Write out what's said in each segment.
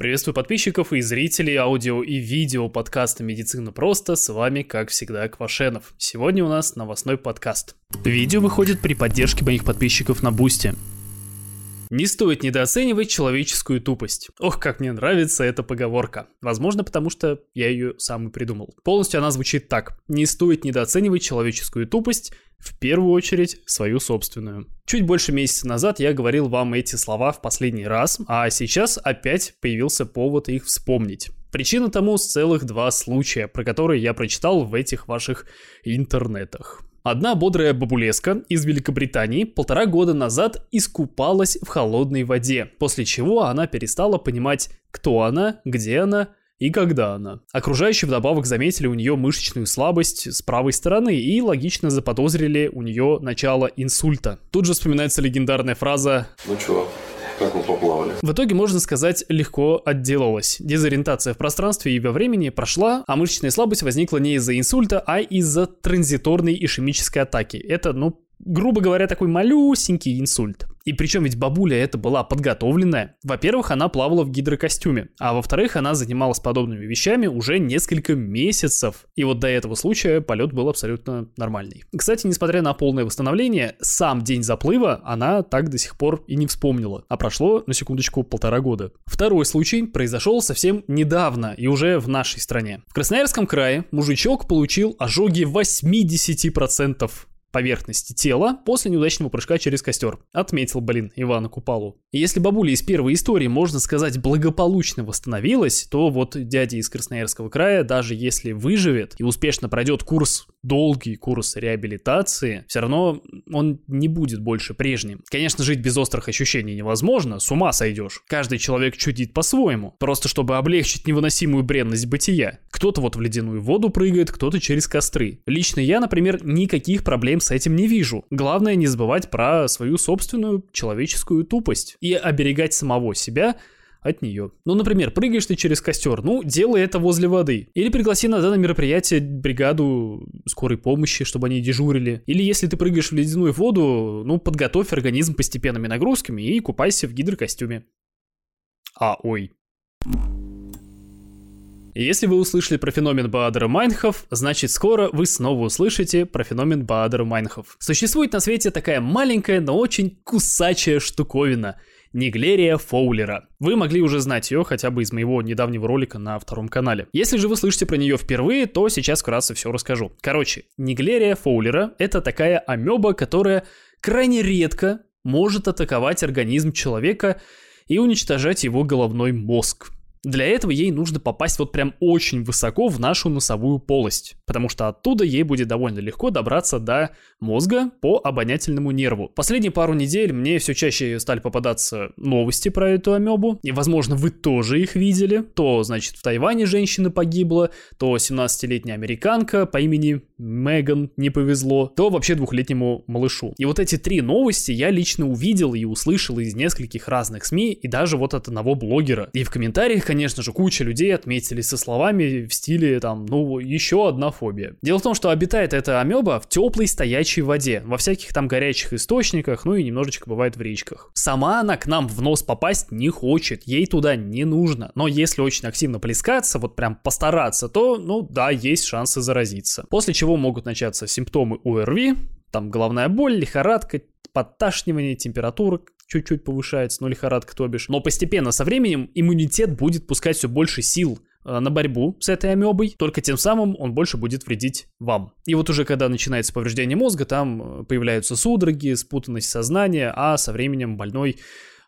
Приветствую подписчиков и зрителей аудио и видео подкаста «Медицина просто». С вами, как всегда, Квашенов. Сегодня у нас новостной подкаст. Видео выходит при поддержке моих подписчиков на Бусте. Не стоит недооценивать человеческую тупость. Ох, как мне нравится эта поговорка. Возможно, потому что я ее сам и придумал. Полностью она звучит так. Не стоит недооценивать человеческую тупость, в первую очередь свою собственную. Чуть больше месяца назад я говорил вам эти слова в последний раз, а сейчас опять появился повод их вспомнить. Причина тому целых два случая, про которые я прочитал в этих ваших интернетах. Одна бодрая бабулеска из Великобритании полтора года назад искупалась в холодной воде, после чего она перестала понимать, кто она, где она и когда она. Окружающие вдобавок заметили у нее мышечную слабость с правой стороны и логично заподозрили у нее начало инсульта. Тут же вспоминается легендарная фраза «Ну чё, как мы поплавали. В итоге, можно сказать, легко отделалась. Дезориентация в пространстве и во времени прошла, а мышечная слабость возникла не из-за инсульта, а из-за транзиторной ишемической атаки. Это, ну, грубо говоря, такой малюсенький инсульт. И причем ведь бабуля это была подготовленная. Во-первых, она плавала в гидрокостюме, а во-вторых, она занималась подобными вещами уже несколько месяцев. И вот до этого случая полет был абсолютно нормальный. Кстати, несмотря на полное восстановление, сам день заплыва она так до сих пор и не вспомнила. А прошло, на секундочку, полтора года. Второй случай произошел совсем недавно и уже в нашей стране. В Красноярском крае мужичок получил ожоги 80% поверхности тела после неудачного прыжка через костер. Отметил, блин, Ивана Купалу. Если бабуля из первой истории, можно сказать, благополучно восстановилась, то вот дядя из Красноярского края, даже если выживет и успешно пройдет курс, долгий курс реабилитации, все равно он не будет больше прежним. Конечно, жить без острых ощущений невозможно, с ума сойдешь. Каждый человек чудит по-своему, просто чтобы облегчить невыносимую бренность бытия. Кто-то вот в ледяную воду прыгает, кто-то через костры. Лично я, например, никаких проблем с этим не вижу. Главное не забывать про свою собственную человеческую тупость и оберегать самого себя от нее. Ну, например, прыгаешь ты через костер, ну, делай это возле воды. Или пригласи на данное мероприятие бригаду скорой помощи, чтобы они дежурили. Или если ты прыгаешь в ледяную воду, ну, подготовь организм постепенными нагрузками и купайся в гидрокостюме. А, ой. Если вы услышали про феномен Баадера Майнхов, значит скоро вы снова услышите про феномен Баадера Майнхов. Существует на свете такая маленькая, но очень кусачая штуковина – Неглерия Фоулера. Вы могли уже знать ее хотя бы из моего недавнего ролика на втором канале. Если же вы слышите про нее впервые, то сейчас вкратце все расскажу. Короче, Неглерия Фоулера – это такая амеба, которая крайне редко может атаковать организм человека и уничтожать его головной мозг. Для этого ей нужно попасть вот прям очень высоко в нашу носовую полость, потому что оттуда ей будет довольно легко добраться до мозга по обонятельному нерву. Последние пару недель мне все чаще стали попадаться новости про эту амебу, и, возможно, вы тоже их видели. То, значит, в Тайване женщина погибла, то 17-летняя американка по имени Меган не повезло, то вообще двухлетнему малышу. И вот эти три новости я лично увидел и услышал из нескольких разных СМИ, и даже вот от одного блогера. И в комментариях, конечно же, куча людей отметили со словами в стиле там, ну, еще одна фобия. Дело в том, что обитает эта амеба в теплой стоячей воде, во всяких там горячих источниках, ну и немножечко бывает в речках. Сама она к нам в нос попасть не хочет, ей туда не нужно. Но если очень активно плескаться, вот прям постараться, то, ну да, есть шансы заразиться. После чего могут начаться симптомы ОРВИ, там головная боль, лихорадка, подташнивание, температура чуть-чуть повышается, ну лихорадка то бишь. Но постепенно со временем иммунитет будет пускать все больше сил э, на борьбу с этой амебой, только тем самым он больше будет вредить вам. И вот уже когда начинается повреждение мозга, там э, появляются судороги, спутанность сознания, а со временем больной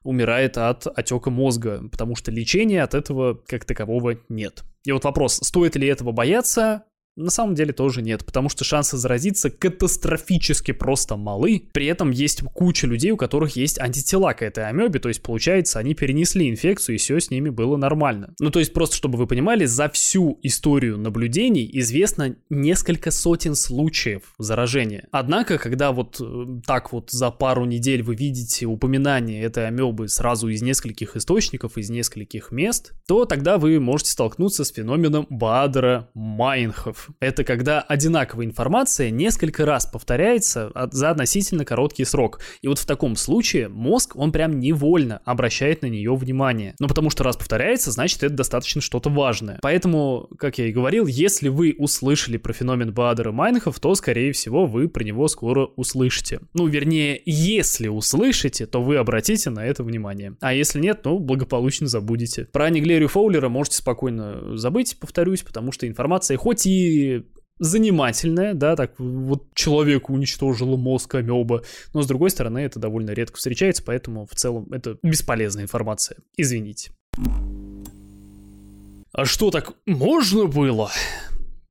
умирает от отека мозга, потому что лечения от этого как такового нет. И вот вопрос, стоит ли этого бояться? На самом деле тоже нет, потому что шансы заразиться катастрофически просто малы. При этом есть куча людей, у которых есть антитела к этой амебе, то есть получается, они перенесли инфекцию и все с ними было нормально. Ну то есть просто чтобы вы понимали, за всю историю наблюдений известно несколько сотен случаев заражения. Однако, когда вот э, так вот за пару недель вы видите упоминание этой амебы сразу из нескольких источников, из нескольких мест, то тогда вы можете столкнуться с феноменом Баадера Майнхов Это когда одинаковая информация несколько раз повторяется за относительно короткий срок. И вот в таком случае мозг, он прям невольно обращает на нее внимание. Ну, потому что раз повторяется, значит, это достаточно что-то важное. Поэтому, как я и говорил, если вы услышали про феномен Бадера Майнхов, то, скорее всего, вы про него скоро услышите. Ну, вернее, если услышите, то вы обратите на это внимание. А если нет, ну, благополучно забудете. Про Неглерию Фоулера можете спокойно забыть, повторюсь, потому что информация хоть и занимательная, да, так вот человеку уничтожило мозг амеба, но с другой стороны это довольно редко встречается, поэтому в целом это бесполезная информация. Извините. А что так можно было?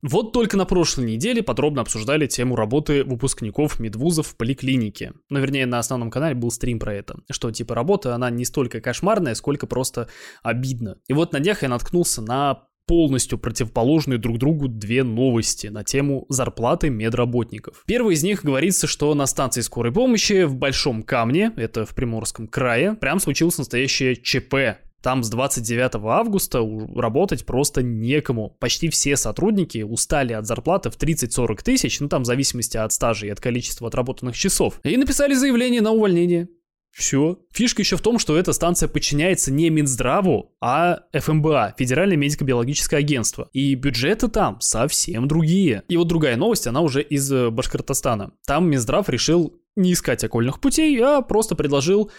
Вот только на прошлой неделе подробно обсуждали тему работы выпускников медвузов в поликлинике. Ну, вернее, на основном канале был стрим про это. Что, типа, работа, она не столько кошмарная, сколько просто обидна. И вот на днях я наткнулся на полностью противоположные друг другу две новости на тему зарплаты медработников. Первый из них говорится, что на станции скорой помощи в Большом Камне, это в Приморском крае, прям случилось настоящее ЧП там с 29 августа работать просто некому. Почти все сотрудники устали от зарплаты в 30-40 тысяч, ну там в зависимости от стажа и от количества отработанных часов. И написали заявление на увольнение. Все. Фишка еще в том, что эта станция подчиняется не Минздраву, а ФМБА, Федеральное медико-биологическое агентство. И бюджеты там совсем другие. И вот другая новость, она уже из э, Башкортостана. Там Минздрав решил не искать окольных путей, а просто предложил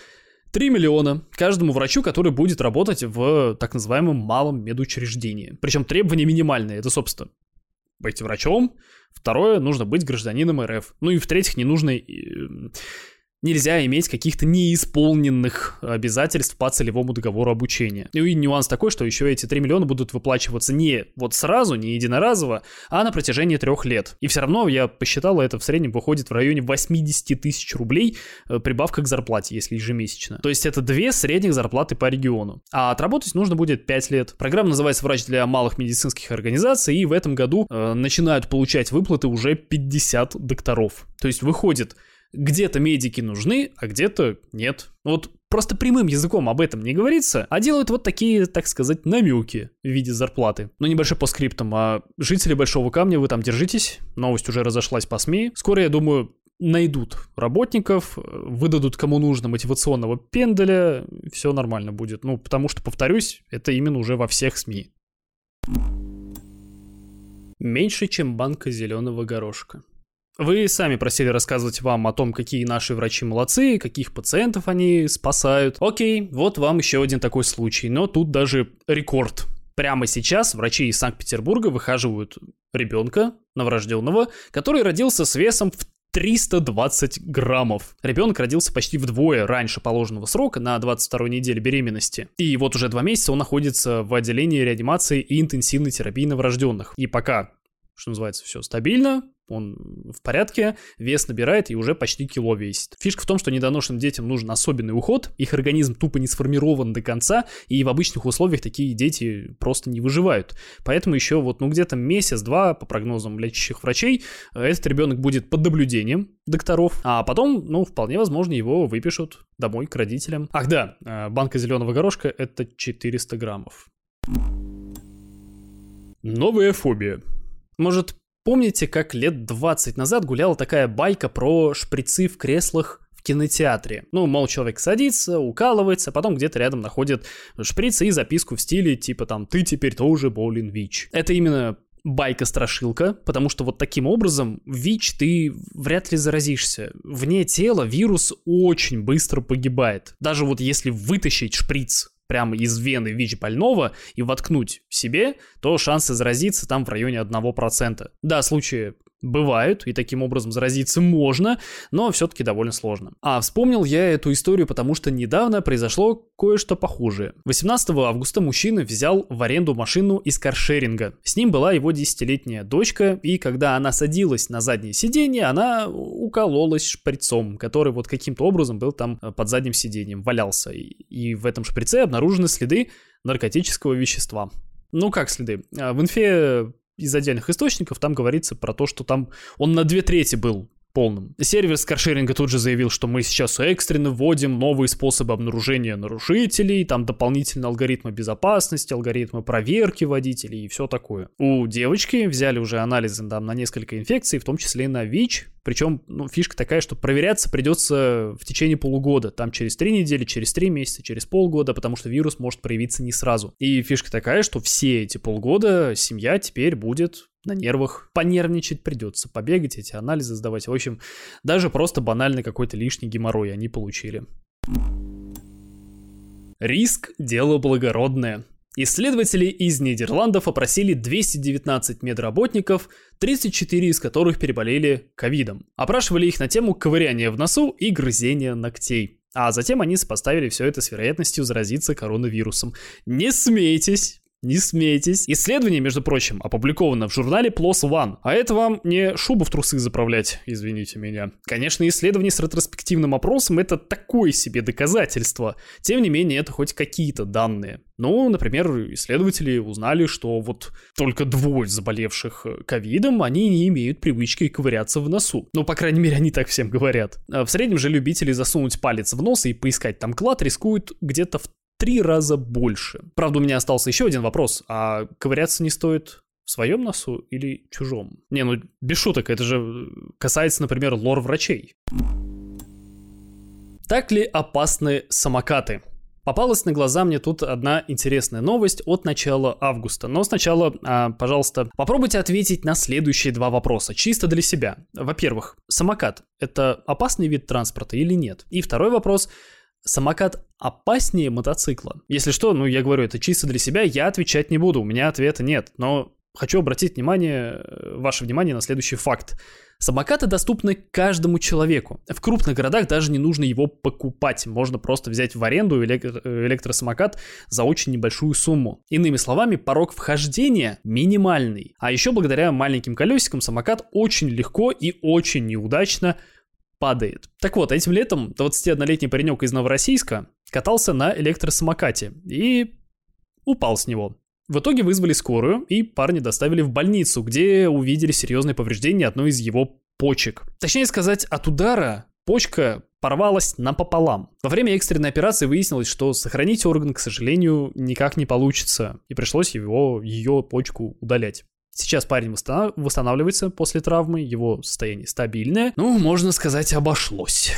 3 миллиона каждому врачу, который будет работать в так называемом малом медучреждении. Причем требования минимальные. Это, собственно, быть врачом. Второе, нужно быть гражданином РФ. Ну и в-третьих, не нужно э, нельзя иметь каких-то неисполненных обязательств по целевому договору обучения. Ну и нюанс такой, что еще эти 3 миллиона будут выплачиваться не вот сразу, не единоразово, а на протяжении трех лет. И все равно, я посчитал, это в среднем выходит в районе 80 тысяч рублей э, прибавка к зарплате, если ежемесячно. То есть это две средних зарплаты по региону. А отработать нужно будет 5 лет. Программа называется «Врач для малых медицинских организаций», и в этом году э, начинают получать выплаты уже 50 докторов. То есть выходит где-то медики нужны, а где-то нет. Вот просто прямым языком об этом не говорится, а делают вот такие, так сказать, намеки в виде зарплаты. Ну, небольшой по скриптам, а жители Большого Камня, вы там держитесь, новость уже разошлась по СМИ. Скоро, я думаю, найдут работников, выдадут кому нужно мотивационного пенделя, все нормально будет. Ну, потому что, повторюсь, это именно уже во всех СМИ. Меньше, чем банка зеленого горошка. Вы сами просили рассказывать вам о том, какие наши врачи молодцы, каких пациентов они спасают. Окей, вот вам еще один такой случай, но тут даже рекорд. Прямо сейчас врачи из Санкт-Петербурга выхаживают ребенка новорожденного, который родился с весом в 320 граммов. Ребенок родился почти вдвое раньше положенного срока на 22 неделе беременности. И вот уже два месяца он находится в отделении реанимации и интенсивной терапии новорожденных. И пока что называется, все стабильно, он в порядке, вес набирает и уже почти кило весит. Фишка в том, что недоношенным детям нужен особенный уход, их организм тупо не сформирован до конца, и в обычных условиях такие дети просто не выживают. Поэтому еще вот, ну, где-то месяц-два, по прогнозам лечащих врачей, этот ребенок будет под наблюдением докторов, а потом, ну, вполне возможно, его выпишут домой к родителям. Ах да, э, банка зеленого горошка это 400 граммов. Новая фобия. Может, Помните, как лет 20 назад гуляла такая байка про шприцы в креслах в кинотеатре. Ну, мол, человек садится, укалывается, потом где-то рядом находит шприцы и записку в стиле типа там «ты теперь тоже болен ВИЧ». Это именно байка-страшилка, потому что вот таким образом ВИЧ ты вряд ли заразишься. Вне тела вирус очень быстро погибает. Даже вот если вытащить шприц прямо из вены ВИЧ больного и воткнуть себе, то шансы заразиться там в районе 1%. Да, случаи Бывают, и таким образом заразиться можно, но все-таки довольно сложно. А вспомнил я эту историю, потому что недавно произошло кое-что похожее. 18 августа мужчина взял в аренду машину из каршеринга. С ним была его десятилетняя дочка, и когда она садилась на заднее сиденье, она укололась шприцом, который вот каким-то образом был там э, под задним сиденьем, валялся. И в этом шприце обнаружены следы наркотического вещества. Ну как следы? А, в инфе из отдельных источников там говорится про то, что там он на две трети был полным. Сервер каршеринга тут же заявил, что мы сейчас экстренно вводим новые способы обнаружения нарушителей, там дополнительные алгоритмы безопасности, алгоритмы проверки водителей и все такое. У девочки взяли уже анализы там, на несколько инфекций, в том числе и на ВИЧ, причем ну, фишка такая, что проверяться придется в течение полугода, там через три недели, через три месяца, через полгода, потому что вирус может проявиться не сразу. И фишка такая, что все эти полгода семья теперь будет на нервах. Понервничать придется, побегать, эти анализы сдавать. В общем, даже просто банальный какой-то лишний геморрой они получили. Риск – дело благородное. Исследователи из Нидерландов опросили 219 медработников, 34 из которых переболели ковидом. Опрашивали их на тему ковыряния в носу и грызения ногтей. А затем они сопоставили все это с вероятностью заразиться коронавирусом. Не смейтесь, не смейтесь. Исследование, между прочим, опубликовано в журнале PLOS ONE. А это вам не шубу в трусы заправлять, извините меня. Конечно, исследование с ретроспективным опросом это такое себе доказательство. Тем не менее, это хоть какие-то данные. Ну, например, исследователи узнали, что вот только двое заболевших ковидом, они не имеют привычки ковыряться в носу. Ну, по крайней мере, они так всем говорят. А в среднем же любители засунуть палец в нос и поискать там клад рискуют где-то в три раза больше. Правда, у меня остался еще один вопрос. А ковыряться не стоит в своем носу или чужом? Не, ну без шуток, это же касается, например, лор-врачей. Так ли опасны самокаты? Попалась на глаза мне тут одна интересная новость от начала августа. Но сначала, а, пожалуйста, попробуйте ответить на следующие два вопроса, чисто для себя. Во-первых, самокат – это опасный вид транспорта или нет? И второй вопрос – самокат опаснее мотоцикла? Если что, ну я говорю, это чисто для себя, я отвечать не буду, у меня ответа нет. Но хочу обратить внимание, э, ваше внимание на следующий факт. Самокаты доступны каждому человеку. В крупных городах даже не нужно его покупать. Можно просто взять в аренду электро- электросамокат за очень небольшую сумму. Иными словами, порог вхождения минимальный. А еще благодаря маленьким колесикам самокат очень легко и очень неудачно падает. Так вот, этим летом 21-летний паренек из Новороссийска катался на электросамокате и упал с него. В итоге вызвали скорую, и парня доставили в больницу, где увидели серьезные повреждения одной из его почек. Точнее сказать, от удара почка порвалась напополам. Во время экстренной операции выяснилось, что сохранить орган, к сожалению, никак не получится, и пришлось его, ее почку удалять. Сейчас парень восстанавливается после травмы, его состояние стабильное. Ну, можно сказать, обошлось.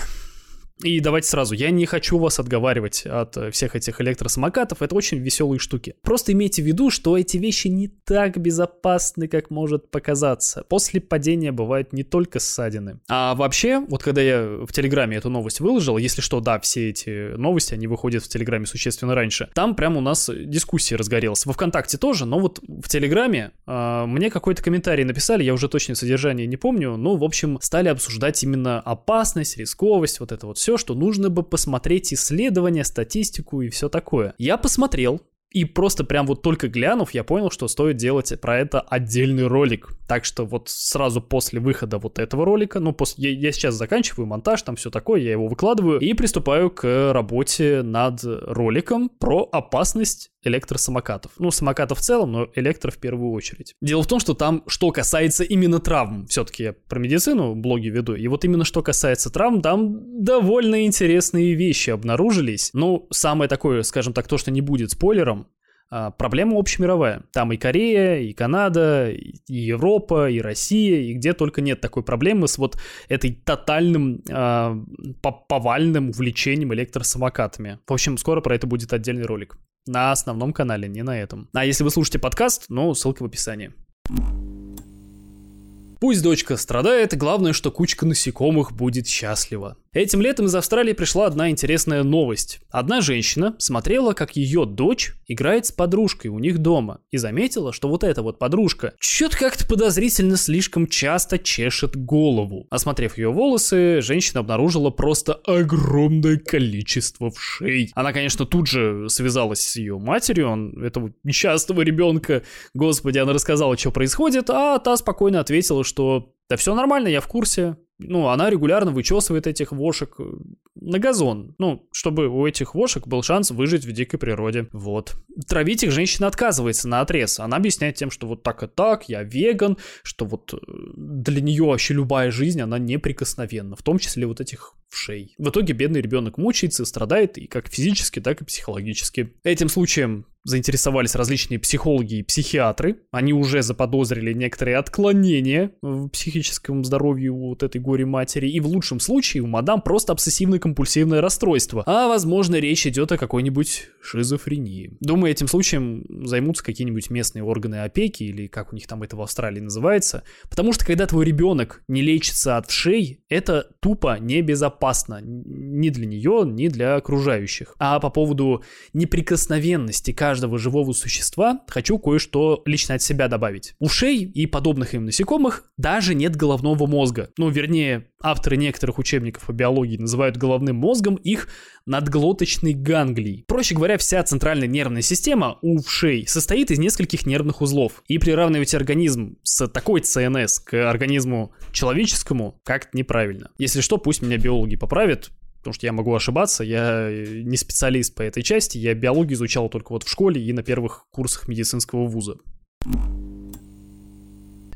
И давайте сразу, я не хочу вас отговаривать от э, всех этих электросамокатов, это очень веселые штуки. Просто имейте в виду, что эти вещи не так безопасны, как может показаться. После падения бывают не только ссадины. А вообще, вот когда я в Телеграме эту новость выложил, если что, да, все эти новости, они выходят в Телеграме существенно раньше, там прям у нас дискуссия разгорелась. Во ВКонтакте тоже, но вот в Телеграме э, мне какой-то комментарий написали, я уже точно содержание не помню, но, в общем, стали обсуждать именно опасность, рисковость, вот это вот все, что нужно бы посмотреть исследования, статистику и все такое. Я посмотрел, и просто прям вот только глянув, я понял, что стоит делать про это отдельный ролик. Так что вот сразу после выхода вот этого ролика, ну, после, я, я сейчас заканчиваю монтаж, там все такое, я его выкладываю и приступаю к работе над роликом про опасность электросамокатов. Ну, самокатов в целом, но электро в первую очередь. Дело в том, что там, что касается именно травм, все-таки я про медицину блоги веду, и вот именно что касается травм, там довольно интересные вещи обнаружились. Ну, самое такое, скажем так, то, что не будет спойлером, проблема общемировая. Там и Корея, и Канада, и Европа, и Россия, и где только нет такой проблемы с вот этой тотальным э, повальным увлечением электросамокатами. В общем, скоро про это будет отдельный ролик. На основном канале, не на этом. А если вы слушаете подкаст, ну, ссылка в описании. Пусть дочка страдает, главное, что кучка насекомых будет счастлива. Этим летом из Австралии пришла одна интересная новость. Одна женщина смотрела, как ее дочь играет с подружкой у них дома и заметила, что вот эта вот подружка чё-то как-то подозрительно слишком часто чешет голову. Осмотрев ее волосы, женщина обнаружила просто огромное количество вшей. Она, конечно, тут же связалась с ее матерью, он, этого несчастного ребенка, господи, она рассказала, что происходит, а та спокойно ответила, что да все нормально, я в курсе, ну, она регулярно вычесывает этих вошек э, на газон, ну, чтобы у этих вошек был шанс выжить в дикой природе. Вот. Травить их женщина отказывается на отрез. Она объясняет тем, что вот так и так, я веган, что вот э, для нее вообще любая жизнь, она неприкосновенна, в том числе вот этих вшей. В итоге бедный ребенок мучается, страдает и как физически, так и психологически. Этим случаем заинтересовались различные психологи и психиатры. Они уже заподозрили некоторые отклонения в психическом здоровье вот этой горе-матери. И в лучшем случае у мадам просто обсессивно-компульсивное расстройство. А возможно речь идет о какой-нибудь шизофрении. Думаю, этим случаем займутся какие-нибудь местные органы опеки или как у них там это в Австралии называется. Потому что когда твой ребенок не лечится от вшей, это тупо небезопасно. Ни для нее, ни для окружающих. А по поводу неприкосновенности каждого живого существа хочу кое-что лично от себя добавить. У шей и подобных им насекомых даже нет головного мозга. Ну, вернее, авторы некоторых учебников по биологии называют головным мозгом их надглоточный ганглий. Проще говоря, вся центральная нервная система у вшей состоит из нескольких нервных узлов. И приравнивать организм с такой ЦНС к организму человеческому как-то неправильно. Если что, пусть меня биологи поправят, потому что я могу ошибаться, я э, не специалист по этой части, я биологию изучал только вот в школе и на первых курсах медицинского вуза.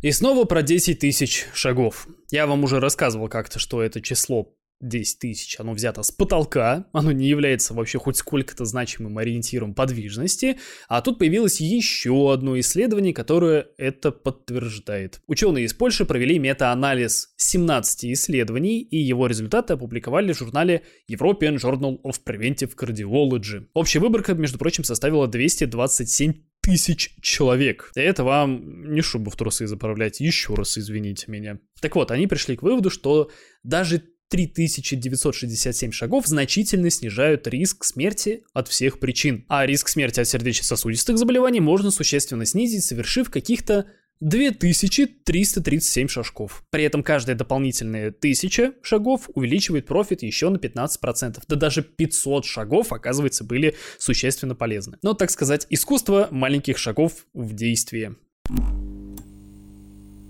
И снова про 10 тысяч шагов. Я вам уже рассказывал как-то, что это число 10 тысяч, оно взято с потолка, оно не является вообще хоть сколько-то значимым ориентиром подвижности, а тут появилось еще одно исследование, которое это подтверждает. Ученые из Польши провели мета-анализ 17 исследований, и его результаты опубликовали в журнале European Journal of Preventive Cardiology. Общая выборка, между прочим, составила 227 тысяч человек. Это вам не шубу в трусы заправлять, еще раз извините меня. Так вот, они пришли к выводу, что даже 3967 шагов значительно снижают риск смерти от всех причин. А риск смерти от сердечно-сосудистых заболеваний можно существенно снизить, совершив каких-то 2337 шажков. При этом каждая дополнительная 1000 шагов увеличивает профит еще на 15%. Да даже 500 шагов, оказывается, были существенно полезны. Но, так сказать, искусство маленьких шагов в действии.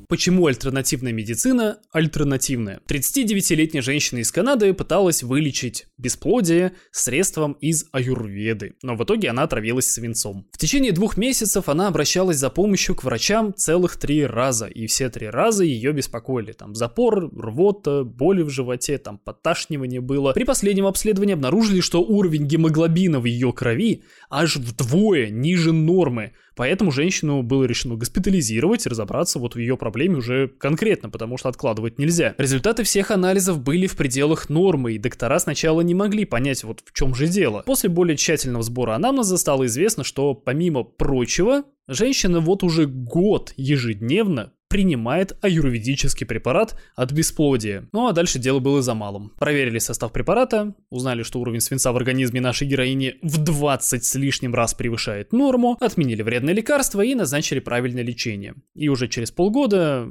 Почему альтернативная медицина альтернативная? 39-летняя женщина из Канады пыталась вылечить бесплодие средством из аюрведы, но в итоге она отравилась свинцом. В течение двух месяцев она обращалась за помощью к врачам целых три раза, и все три раза ее беспокоили. Там запор, рвота, боли в животе, там поташнивание было. При последнем обследовании обнаружили, что уровень гемоглобина в ее крови аж вдвое ниже нормы, Поэтому женщину было решено госпитализировать и разобраться вот в ее проблеме уже конкретно, потому что откладывать нельзя. Результаты всех анализов были в пределах нормы, и доктора сначала не могли понять, вот в чем же дело. После более тщательного сбора анамнеза стало известно, что помимо прочего, женщина вот уже год ежедневно принимает аюрведический препарат от бесплодия. Ну а дальше дело было за малым. Проверили состав препарата, узнали, что уровень свинца в организме нашей героини в 20 с лишним раз превышает норму, отменили вредное лекарство и назначили правильное лечение. И уже через полгода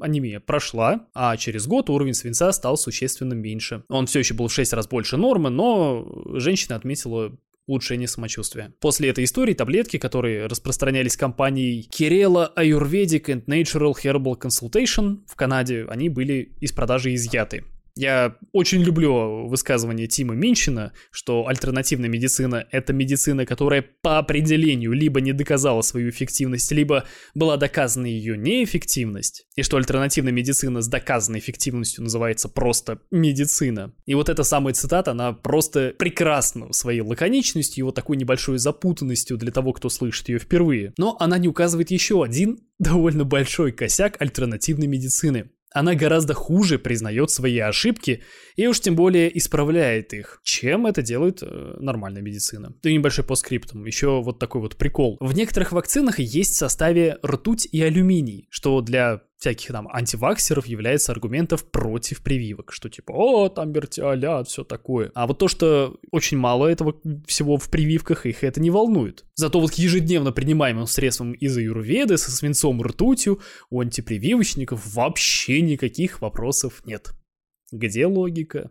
анемия прошла, а через год уровень свинца стал существенно меньше. Он все еще был в 6 раз больше нормы, но женщина отметила улучшение самочувствия. После этой истории таблетки, которые распространялись компанией Kerala Ayurvedic and Natural Herbal Consultation в Канаде, они были из продажи изъяты. Я очень люблю высказывание Тима Минчина, что альтернативная медицина — это медицина, которая по определению либо не доказала свою эффективность, либо была доказана ее неэффективность, и что альтернативная медицина с доказанной эффективностью называется просто медицина. И вот эта самая цитата, она просто прекрасна своей лаконичностью и вот такой небольшой запутанностью для того, кто слышит ее впервые. Но она не указывает еще один довольно большой косяк альтернативной медицины она гораздо хуже признает свои ошибки и уж тем более исправляет их, чем это делает э, нормальная медицина. И небольшой постскриптум, еще вот такой вот прикол. В некоторых вакцинах есть в составе ртуть и алюминий, что для всяких там антиваксеров является аргументов против прививок, что типа, о, там вертиолят, все такое. А вот то, что очень мало этого всего в прививках, их это не волнует. Зато вот к ежедневно принимаемым средствам из аюрведы со свинцом ртутью у антипрививочников вообще никаких вопросов нет. Где логика?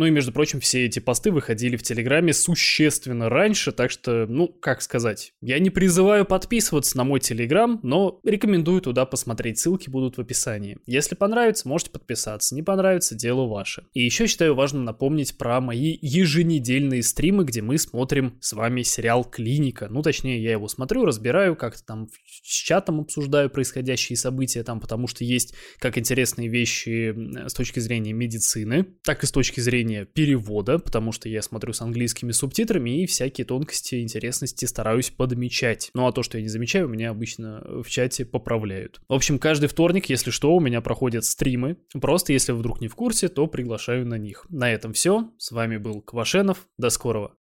Ну и, между прочим, все эти посты выходили в Телеграме существенно раньше, так что, ну, как сказать, я не призываю подписываться на мой Телеграм, но рекомендую туда посмотреть, ссылки будут в описании. Если понравится, можете подписаться, не понравится, дело ваше. И еще считаю важным напомнить про мои еженедельные стримы, где мы смотрим с вами сериал «Клиника». Ну, точнее, я его смотрю, разбираю, как-то там с чатом обсуждаю происходящие события там, потому что есть как интересные вещи с точки зрения медицины, так и с точки зрения перевода, потому что я смотрю с английскими субтитрами и всякие тонкости, интересности стараюсь подмечать. Ну а то, что я не замечаю, меня обычно в чате поправляют. В общем, каждый вторник, если что, у меня проходят стримы. Просто если вдруг не в курсе, то приглашаю на них. На этом все. С вами был Квашенов. До скорого.